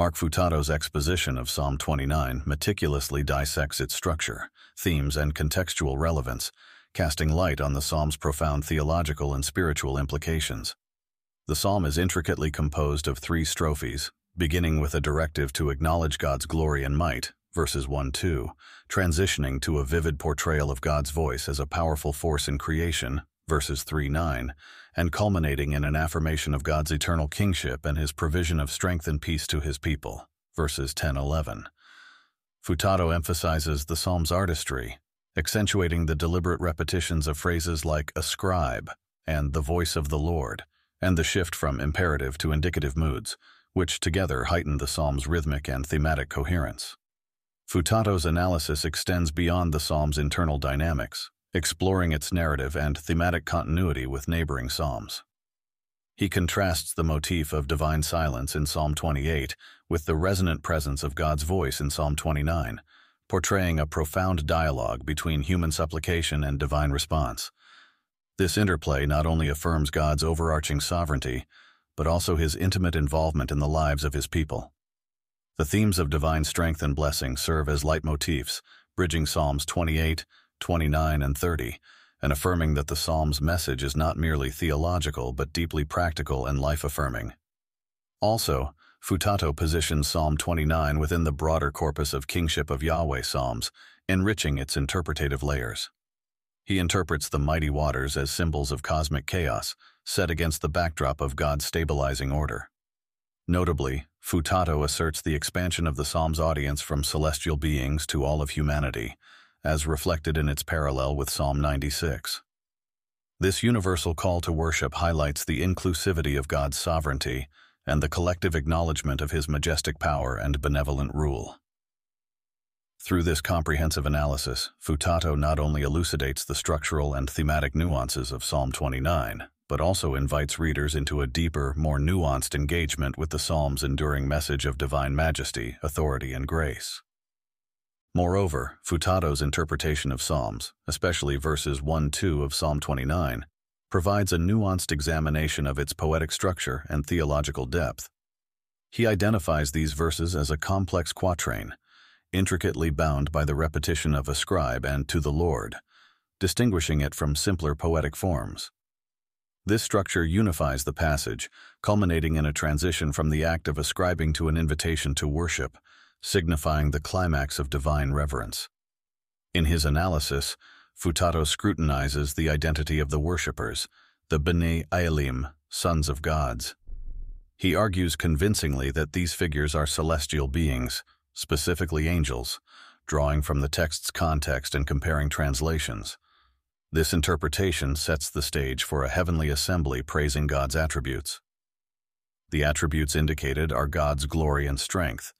Mark Futato's exposition of Psalm 29 meticulously dissects its structure, themes, and contextual relevance, casting light on the psalm's profound theological and spiritual implications. The psalm is intricately composed of three strophes, beginning with a directive to acknowledge God's glory and might, verses 1-2, transitioning to a vivid portrayal of God's voice as a powerful force in creation, verses 3-9, and culminating in an affirmation of God's eternal kingship and his provision of strength and peace to his people, verses 10-11. Futato emphasizes the psalm's artistry, accentuating the deliberate repetitions of phrases like ascribe and the voice of the Lord, and the shift from imperative to indicative moods, which together heighten the psalm's rhythmic and thematic coherence. Futato's analysis extends beyond the psalm's internal dynamics, exploring its narrative and thematic continuity with neighboring psalms. He contrasts the motif of divine silence in Psalm 28 with the resonant presence of God's voice in Psalm 29, portraying a profound dialogue between human supplication and divine response. This interplay not only affirms God's overarching sovereignty, but also his intimate involvement in the lives of his people. The themes of divine strength and blessing serve as leitmotifs, bridging Psalms 28, 29, and 30, and affirming that the Psalm's message is not merely theological but deeply practical and life-affirming. Also, Futato positions Psalm 29 within the broader corpus of Kingship of Yahweh Psalms, enriching its interpretative layers. He interprets the mighty waters as symbols of cosmic chaos, set against the backdrop of God's stabilizing order. Notably, Futato asserts the expansion of the Psalm's audience from celestial beings to all of humanity, as reflected in its parallel with Psalm 96. This universal call to worship highlights the inclusivity of God's sovereignty and the collective acknowledgement of his majestic power and benevolent rule. Through this comprehensive analysis, Futato not only elucidates the structural and thematic nuances of Psalm 29, but also invites readers into a deeper, more nuanced engagement with the Psalm's enduring message of divine majesty, authority, and grace. Moreover, Futato's interpretation of Psalms, especially verses 1-2 of Psalm 29, provides a nuanced examination of its poetic structure and theological depth. He identifies these verses as a complex quatrain, intricately bound by the repetition of ascribe and to the Lord, distinguishing it from simpler poetic forms. This structure unifies the passage, culminating in a transition from the act of ascribing to an invitation to worship, signifying the climax of divine reverence. In his analysis, Futato scrutinizes the identity of the worshippers, the B'nai Elohim, sons of gods. He argues convincingly that these figures are celestial beings, specifically angels, drawing from the text's context and comparing translations. This interpretation sets the stage for a heavenly assembly praising God's attributes. The attributes indicated are God's glory and strength,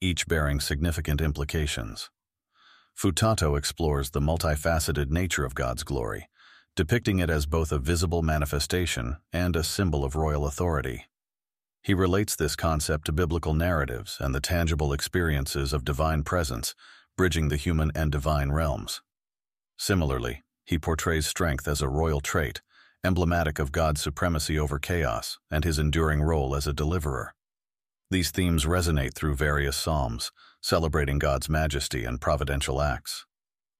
each bearing significant implications. Futato explores the multifaceted nature of God's glory, depicting it as both a visible manifestation and a symbol of royal authority. He relates this concept to biblical narratives and the tangible experiences of divine presence, bridging the human and divine realms. Similarly, he portrays strength as a royal trait, emblematic of God's supremacy over chaos and his enduring role as a deliverer. These themes resonate through various psalms, celebrating God's majesty and providential acts.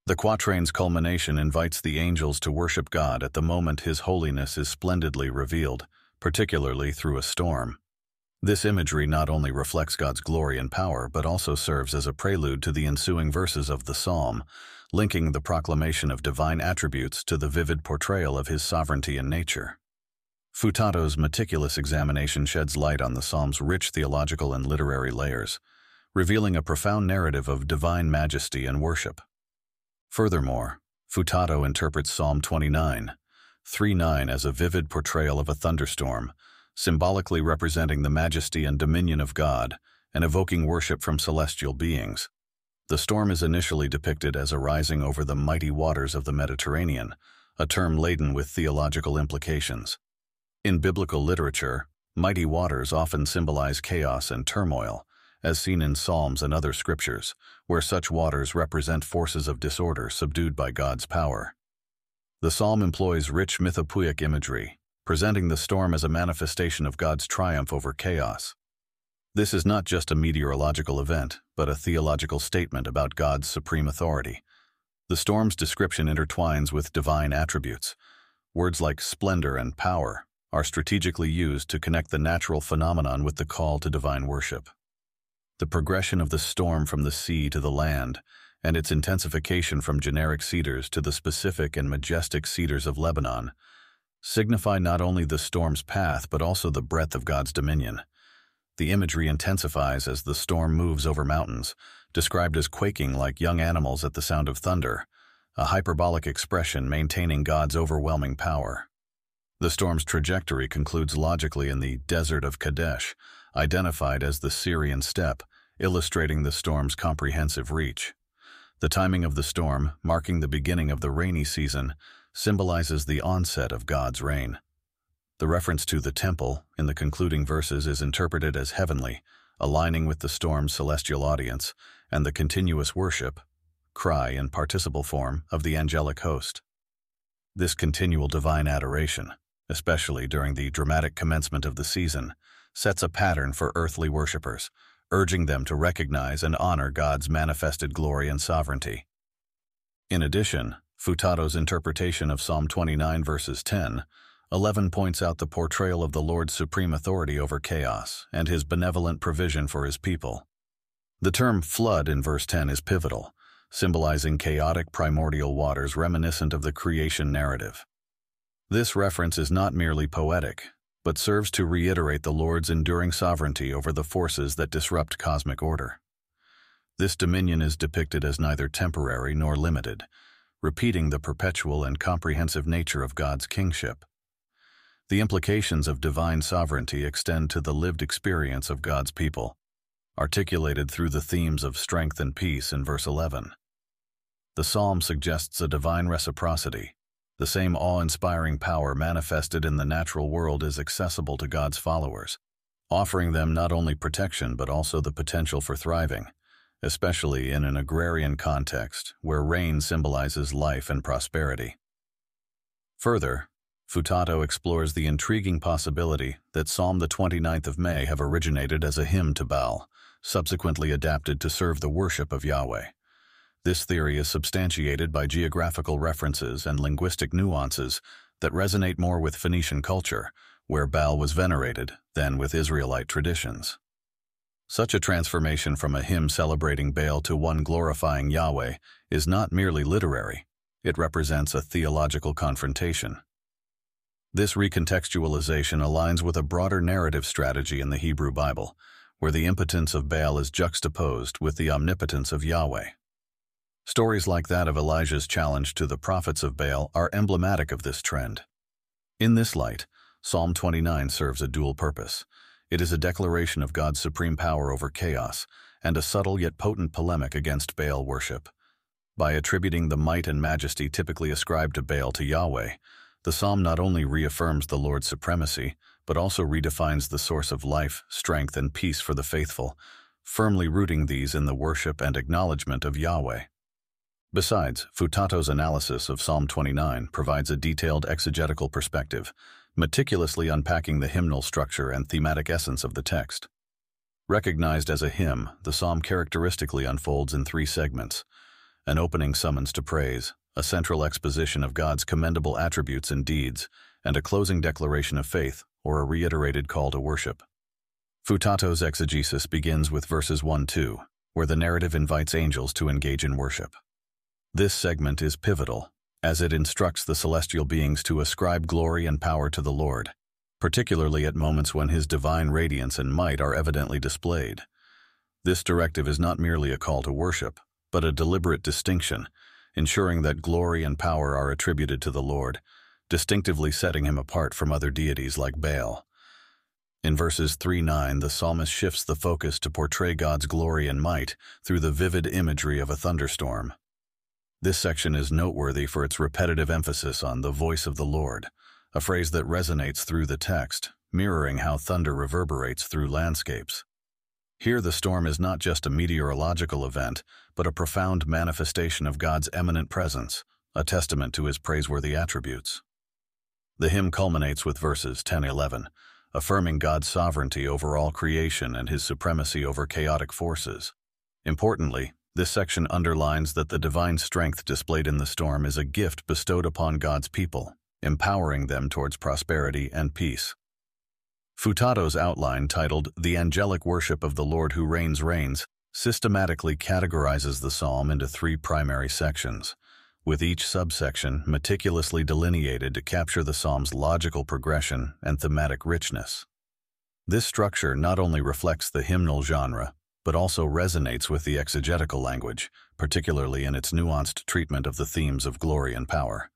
The quatrain's culmination invites the angels to worship God at the moment His holiness is splendidly revealed, particularly through a storm. This imagery not only reflects God's glory and power, but also serves as a prelude to the ensuing verses of the psalm, linking the proclamation of divine attributes to the vivid portrayal of his sovereignty and nature. Futato's meticulous examination sheds light on the psalm's rich theological and literary layers, revealing a profound narrative of divine majesty and worship. Furthermore, Futato interprets Psalm 29, 3-9 as a vivid portrayal of a thunderstorm, symbolically representing the majesty and dominion of God and evoking worship from celestial beings. The storm is initially depicted as arising over the mighty waters of the Mediterranean, a term laden with theological implications. In biblical literature, mighty waters often symbolize chaos and turmoil, as seen in Psalms and other scriptures, where such waters represent forces of disorder subdued by God's power. The psalm employs rich mythopoeic imagery, presenting the storm as a manifestation of God's triumph over chaos. This is not just a meteorological event, but a theological statement about God's supreme authority. The storm's description intertwines with divine attributes. Words like splendor and power are strategically used to connect the natural phenomenon with the call to divine worship. The progression of the storm from the sea to the land, and its intensification from generic cedars to the specific and majestic cedars of Lebanon, signify not only the storm's path but also the breadth of God's dominion. The imagery intensifies as the storm moves over mountains, described as quaking like young animals at the sound of thunder, a hyperbolic expression maintaining God's overwhelming power. The storm's trajectory concludes logically in the desert of Kadesh, identified as the Syrian steppe, illustrating the storm's comprehensive reach. The timing of the storm, marking the beginning of the rainy season, symbolizes the onset of God's reign. The reference to the temple in the concluding verses is interpreted as heavenly, aligning with the storm's celestial audience and the continuous worship, cry and participle form of the angelic host. This continual divine adoration, especially during the dramatic commencement of the season, sets a pattern for earthly worshippers, urging them to recognize and honor God's manifested glory and sovereignty. In addition, Futato's interpretation of Psalm 29 verses 10, 11 points out the portrayal of the Lord's supreme authority over chaos and his benevolent provision for his people. The term flood in verse 10 is pivotal, symbolizing chaotic primordial waters reminiscent of the creation narrative. This reference is not merely poetic, but serves to reiterate the Lord's enduring sovereignty over the forces that disrupt cosmic order. This dominion is depicted as neither temporary nor limited, repeating the perpetual and comprehensive nature of God's kingship. The implications of divine sovereignty extend to the lived experience of God's people, articulated through the themes of strength and peace in verse 11. The psalm suggests a divine reciprocity, the same awe-inspiring power manifested in the natural world is accessible to God's followers, offering them not only protection but also the potential for thriving, especially in an agrarian context where rain symbolizes life and prosperity. Further, Futato explores the intriguing possibility that Psalm the 29th of May have originated as a hymn to Baal, subsequently adapted to serve the worship of Yahweh. This theory is substantiated by geographical references and linguistic nuances that resonate more with Phoenician culture, where Baal was venerated, than with Israelite traditions. Such a transformation from a hymn celebrating Baal to one glorifying Yahweh is not merely literary, it represents a theological confrontation. This recontextualization aligns with a broader narrative strategy in the Hebrew Bible, where the impotence of Baal is juxtaposed with the omnipotence of Yahweh. Stories like that of Elijah's challenge to the prophets of Baal are emblematic of this trend. In this light, Psalm 29 serves a dual purpose. It is a declaration of God's supreme power over chaos and a subtle yet potent polemic against Baal worship. By attributing the might and majesty typically ascribed to Baal to Yahweh, the psalm not only reaffirms the Lord's supremacy, but also redefines the source of life, strength, and peace for the faithful, firmly rooting these in the worship and acknowledgement of Yahweh. Besides, Futato's analysis of Psalm 29 provides a detailed exegetical perspective, meticulously unpacking the hymnal structure and thematic essence of the text. Recognized as a hymn, the psalm characteristically unfolds in three segments, an opening summons to praise, a central exposition of God's commendable attributes and deeds, and a closing declaration of faith, or a reiterated call to worship. Futato's exegesis begins with verses 1-2, where the narrative invites angels to engage in worship. This segment is pivotal, as it instructs the celestial beings to ascribe glory and power to the Lord, particularly at moments when his divine radiance and might are evidently displayed. This directive is not merely a call to worship, but a deliberate distinction, ensuring that glory and power are attributed to the Lord, distinctively setting him apart from other deities like Baal. In verses 3-9, the psalmist shifts the focus to portray God's glory and might through the vivid imagery of a thunderstorm. This section is noteworthy for its repetitive emphasis on the voice of the Lord, a phrase that resonates through the text, mirroring how thunder reverberates through landscapes. Here the storm is not just a meteorological event, but a profound manifestation of God's eminent presence, a testament to his praiseworthy attributes. The hymn culminates with verses 10-11, affirming God's sovereignty over all creation and his supremacy over chaotic forces. Importantly, this section underlines that the divine strength displayed in the storm is a gift bestowed upon God's people, empowering them towards prosperity and peace. Futato's outline, titled The Angelic Worship of the Lord Who Reigns Reigns, systematically categorizes the psalm into three primary sections, with each subsection meticulously delineated to capture the psalm's logical progression and thematic richness. This structure not only reflects the hymnal genre, but also resonates with the exegetical language, particularly in its nuanced treatment of the themes of glory and power.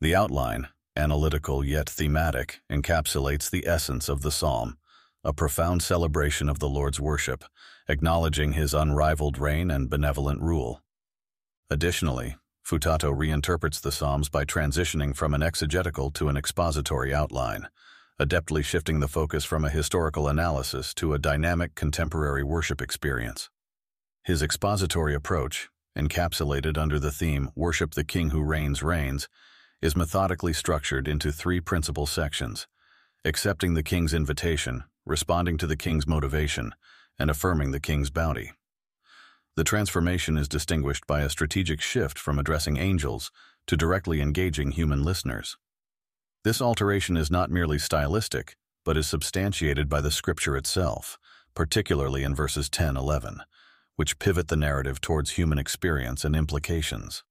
The outline, analytical yet thematic, encapsulates the essence of the psalm, a profound celebration of the Lord's worship, acknowledging his unrivaled reign and benevolent rule. Additionally, Futato reinterprets the Psalms by transitioning from an exegetical to an expository outline, adeptly shifting the focus from a historical analysis to a dynamic contemporary worship experience. His expository approach, encapsulated under the theme Worship the King Who Reigns Reigns, is methodically structured into three principal sections, accepting the king's invitation, responding to the king's motivation, and affirming the king's bounty. The transformation is distinguished by a strategic shift from addressing angels to directly engaging human listeners. This alteration is not merely stylistic, but is substantiated by the scripture itself, particularly in verses 10-11, which pivot the narrative towards human experience and implications.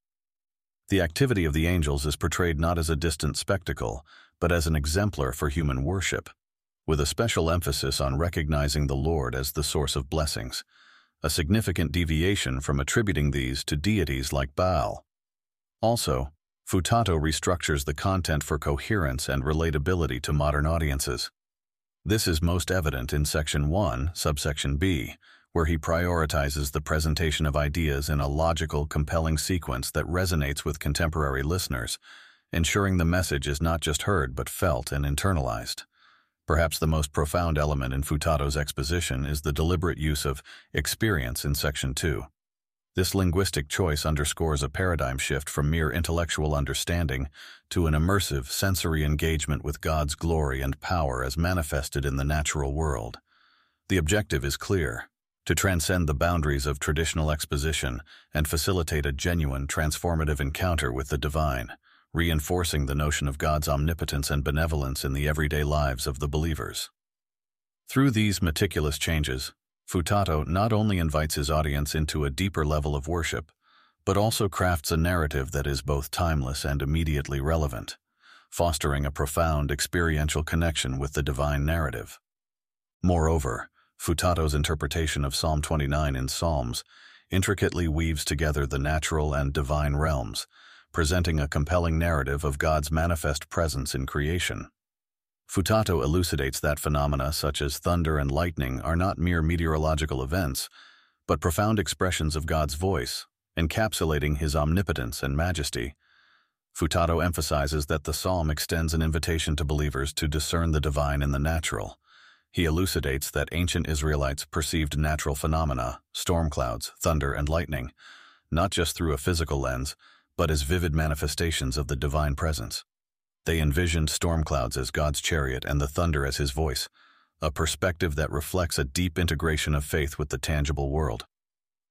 The activity of the angels is portrayed not as a distant spectacle, but as an exemplar for human worship, with a special emphasis on recognizing the Lord as the source of blessings, a significant deviation from attributing these to deities like Baal. Also, Futato restructures the content for coherence and relatability to modern audiences. This is most evident in Section 1, subsection B, where he prioritizes the presentation of ideas in a logical, compelling sequence that resonates with contemporary listeners, ensuring the message is not just heard but felt and internalized. Perhaps the most profound element in Futato's exposition is the deliberate use of experience in Section 2. This linguistic choice underscores a paradigm shift from mere intellectual understanding to an immersive, sensory engagement with God's glory and power as manifested in the natural world. The objective is clear, to transcend the boundaries of traditional exposition and facilitate a genuine, transformative encounter with the divine reinforcing the notion of God's omnipotence and benevolence in the everyday lives of the believers. Through these meticulous changes, Futato not only invites his audience into a deeper level of worship, but also crafts a narrative that is both timeless and immediately relevant, fostering a profound experiential connection with the divine narrative. Moreover, Futato's interpretation of Psalm 29 in Psalms intricately weaves together the natural and divine realms, presenting a compelling narrative of God's manifest presence in creation. Futato elucidates that phenomena such as thunder and lightning are not mere meteorological events, but profound expressions of God's voice, encapsulating his omnipotence and majesty. Futato emphasizes that the psalm extends an invitation to believers to discern the divine in the natural. He elucidates that ancient Israelites perceived natural phenomena, storm clouds, thunder, and lightning, not just through a physical lens, but as vivid manifestations of the divine presence. They envisioned storm clouds as God's chariot and the thunder as his voice, a perspective that reflects a deep integration of faith with the tangible world.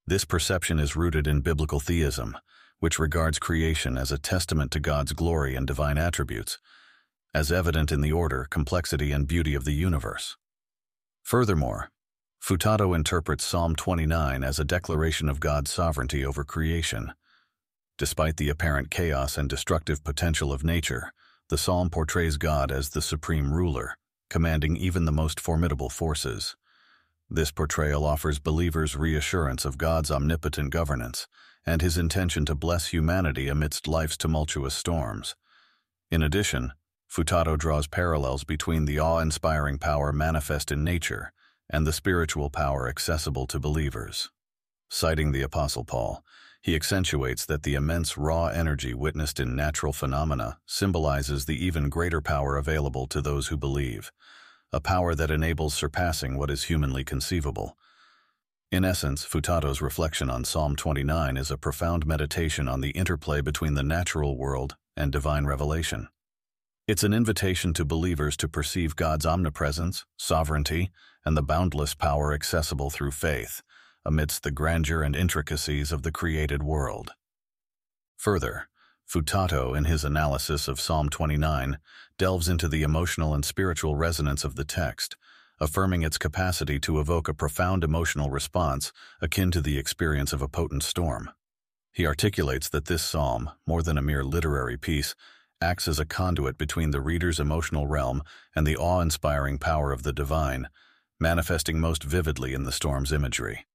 This perception is rooted in biblical theism, which regards creation as a testament to God's glory and divine attributes, as evident in the order, complexity, and beauty of the universe. Furthermore, Futato interprets Psalm 29 as a declaration of God's sovereignty over creation, Despite the apparent chaos and destructive potential of nature, the psalm portrays God as the supreme ruler, commanding even the most formidable forces. This portrayal offers believers reassurance of God's omnipotent governance and his intention to bless humanity amidst life's tumultuous storms. In addition, Futato draws parallels between the awe-inspiring power manifest in nature and the spiritual power accessible to believers. Citing the Apostle Paul, he accentuates that the immense raw energy witnessed in natural phenomena symbolizes the even greater power available to those who believe, a power that enables surpassing what is humanly conceivable. In essence, Futato's reflection on Psalm 29 is a profound meditation on the interplay between the natural world and divine revelation. It's an invitation to believers to perceive God's omnipresence, sovereignty, and the boundless power accessible through faith, amidst the grandeur and intricacies of the created world. Further, Futato, in his analysis of Psalm 29, delves into the emotional and spiritual resonance of the text, affirming its capacity to evoke a profound emotional response akin to the experience of a potent storm. He articulates that this psalm, more than a mere literary piece, acts as a conduit between the reader's emotional realm and the awe-inspiring power of the divine, manifesting most vividly in the storm's imagery.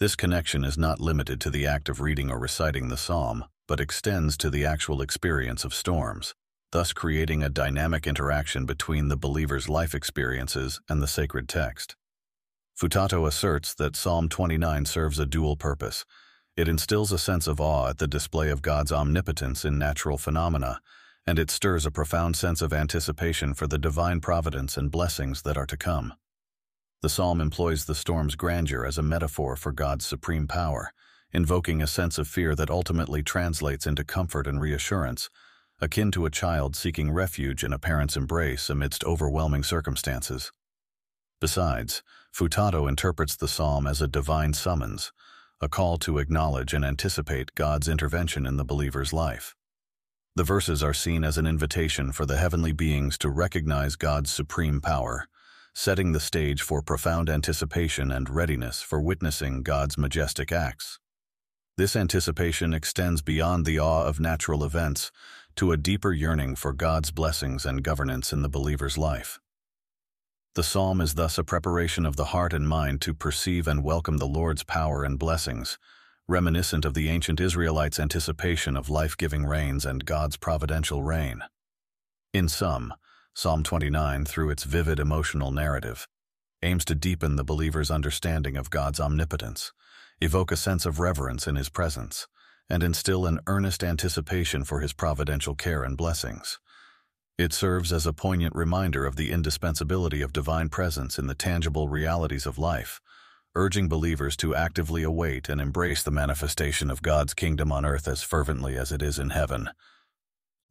This connection is not limited to the act of reading or reciting the psalm, but extends to the actual experience of storms, thus creating a dynamic interaction between the believer's life experiences and the sacred text. Futato asserts that Psalm 29 serves a dual purpose. It instills a sense of awe at the display of God's omnipotence in natural phenomena, and it stirs a profound sense of anticipation for the divine providence and blessings that are to come. The psalm employs the storm's grandeur as a metaphor for God's supreme power, invoking a sense of fear that ultimately translates into comfort and reassurance, akin to a child seeking refuge in a parent's embrace amidst overwhelming circumstances. Besides, Futato interprets the psalm as a divine summons, a call to acknowledge and anticipate God's intervention in the believer's life. The verses are seen as an invitation for the heavenly beings to recognize God's supreme power, setting the stage for profound anticipation and readiness for witnessing God's majestic acts. This anticipation extends beyond the awe of natural events to a deeper yearning for God's blessings and governance in the believer's life. The psalm is thus a preparation of the heart and mind to perceive and welcome the Lord's power and blessings, reminiscent of the ancient Israelites' anticipation of life-giving rains and God's providential reign. In sum, Psalm 29, through its vivid emotional narrative, aims to deepen the believer's understanding of God's omnipotence, evoke a sense of reverence in his presence, and instill an earnest anticipation for his providential care and blessings. It serves as a poignant reminder of the indispensability of divine presence in the tangible realities of life, urging believers to actively await and embrace the manifestation of God's kingdom on earth as fervently as it is in heaven.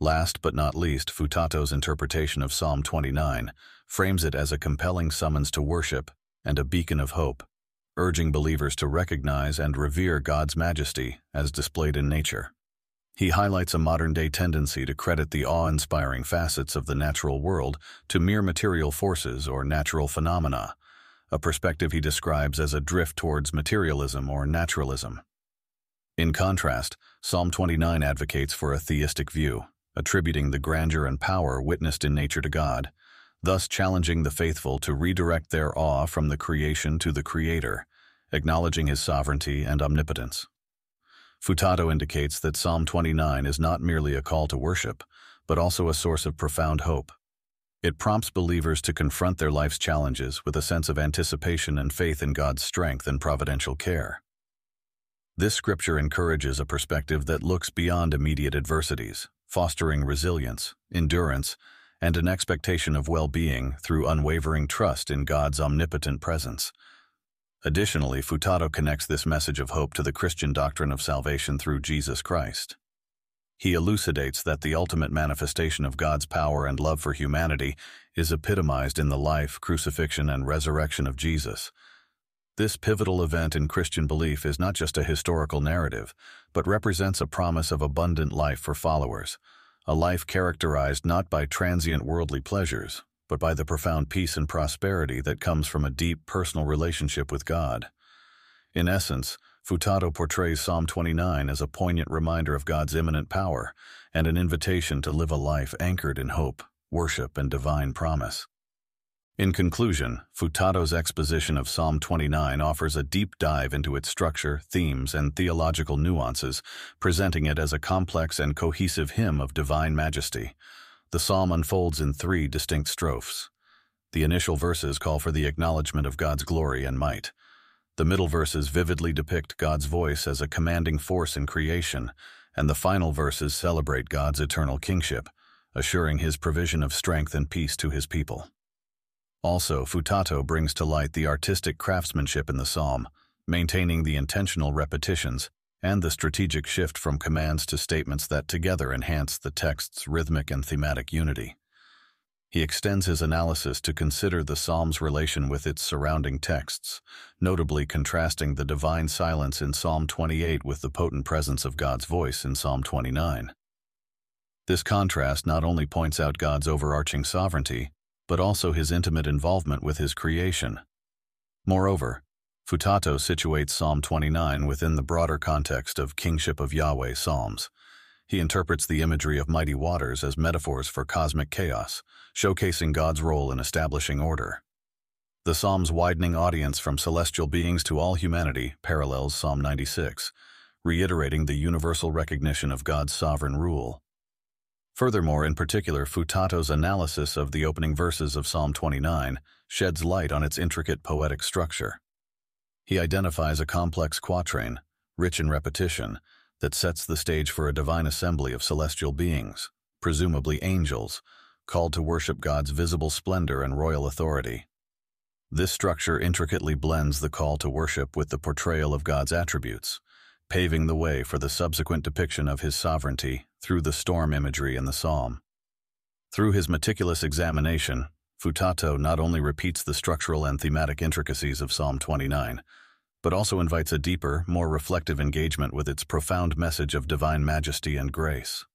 Last but not least, Futato's interpretation of Psalm 29 frames it as a compelling summons to worship and a beacon of hope, urging believers to recognize and revere God's majesty as displayed in nature. He highlights a modern-day tendency to credit the awe-inspiring facets of the natural world to mere material forces or natural phenomena, a perspective he describes as a drift towards materialism or naturalism. In contrast, Psalm 29 advocates for a theistic view, attributing the grandeur and power witnessed in nature to God, thus challenging the faithful to redirect their awe from the creation to the Creator, acknowledging his sovereignty and omnipotence. Futato indicates that Psalm 29 is not merely a call to worship, but also a source of profound hope. It prompts believers to confront their life's challenges with a sense of anticipation and faith in God's strength and providential care. This scripture encourages a perspective that looks beyond immediate adversities, fostering resilience, endurance, and an expectation of well-being through unwavering trust in God's omnipotent presence. Additionally, Futato connects this message of hope to the Christian doctrine of salvation through Jesus Christ. He elucidates that the ultimate manifestation of God's power and love for humanity is epitomized in the life, crucifixion, and resurrection of Jesus. This pivotal event in Christian belief is not just a historical narrative, but represents a promise of abundant life for followers, a life characterized not by transient worldly pleasures, but by the profound peace and prosperity that comes from a deep personal relationship with God. In essence, Futato portrays Psalm 29 as a poignant reminder of God's immanent power and an invitation to live a life anchored in hope, worship, and divine promise. In conclusion, Futato's exposition of Psalm 29 offers a deep dive into its structure, themes, and theological nuances, presenting it as a complex and cohesive hymn of divine majesty. The psalm unfolds in three distinct strophes. The initial verses call for the acknowledgement of God's glory and might. The middle verses vividly depict God's voice as a commanding force in creation, and the final verses celebrate God's eternal kingship, assuring his provision of strength and peace to his people. Also, Futato brings to light the artistic craftsmanship in the psalm, maintaining the intentional repetitions and the strategic shift from commands to statements that together enhance the text's rhythmic and thematic unity. He extends his analysis to consider the psalm's relation with its surrounding texts, notably contrasting the divine silence in Psalm 28 with the potent presence of God's voice in Psalm 29. This contrast not only points out God's overarching sovereignty, but also his intimate involvement with his creation. Moreover, Futato situates Psalm 29 within the broader context of Kingship of Yahweh Psalms. He interprets the imagery of mighty waters as metaphors for cosmic chaos, showcasing God's role in establishing order. The psalm's widening audience from celestial beings to all humanity parallels Psalm 96, reiterating the universal recognition of God's sovereign rule. Furthermore, in particular, Futato's analysis of the opening verses of Psalm 29 sheds light on its intricate poetic structure. He identifies a complex quatrain, rich in repetition, that sets the stage for a divine assembly of celestial beings, presumably angels, called to worship God's visible splendor and royal authority. This structure intricately blends the call to worship with the portrayal of God's attributes, paving the way for the subsequent depiction of his sovereignty through the storm imagery in the psalm. Through his meticulous examination, Futato not only repeats the structural and thematic intricacies of Psalm 29, but also invites a deeper, more reflective engagement with its profound message of divine majesty and grace.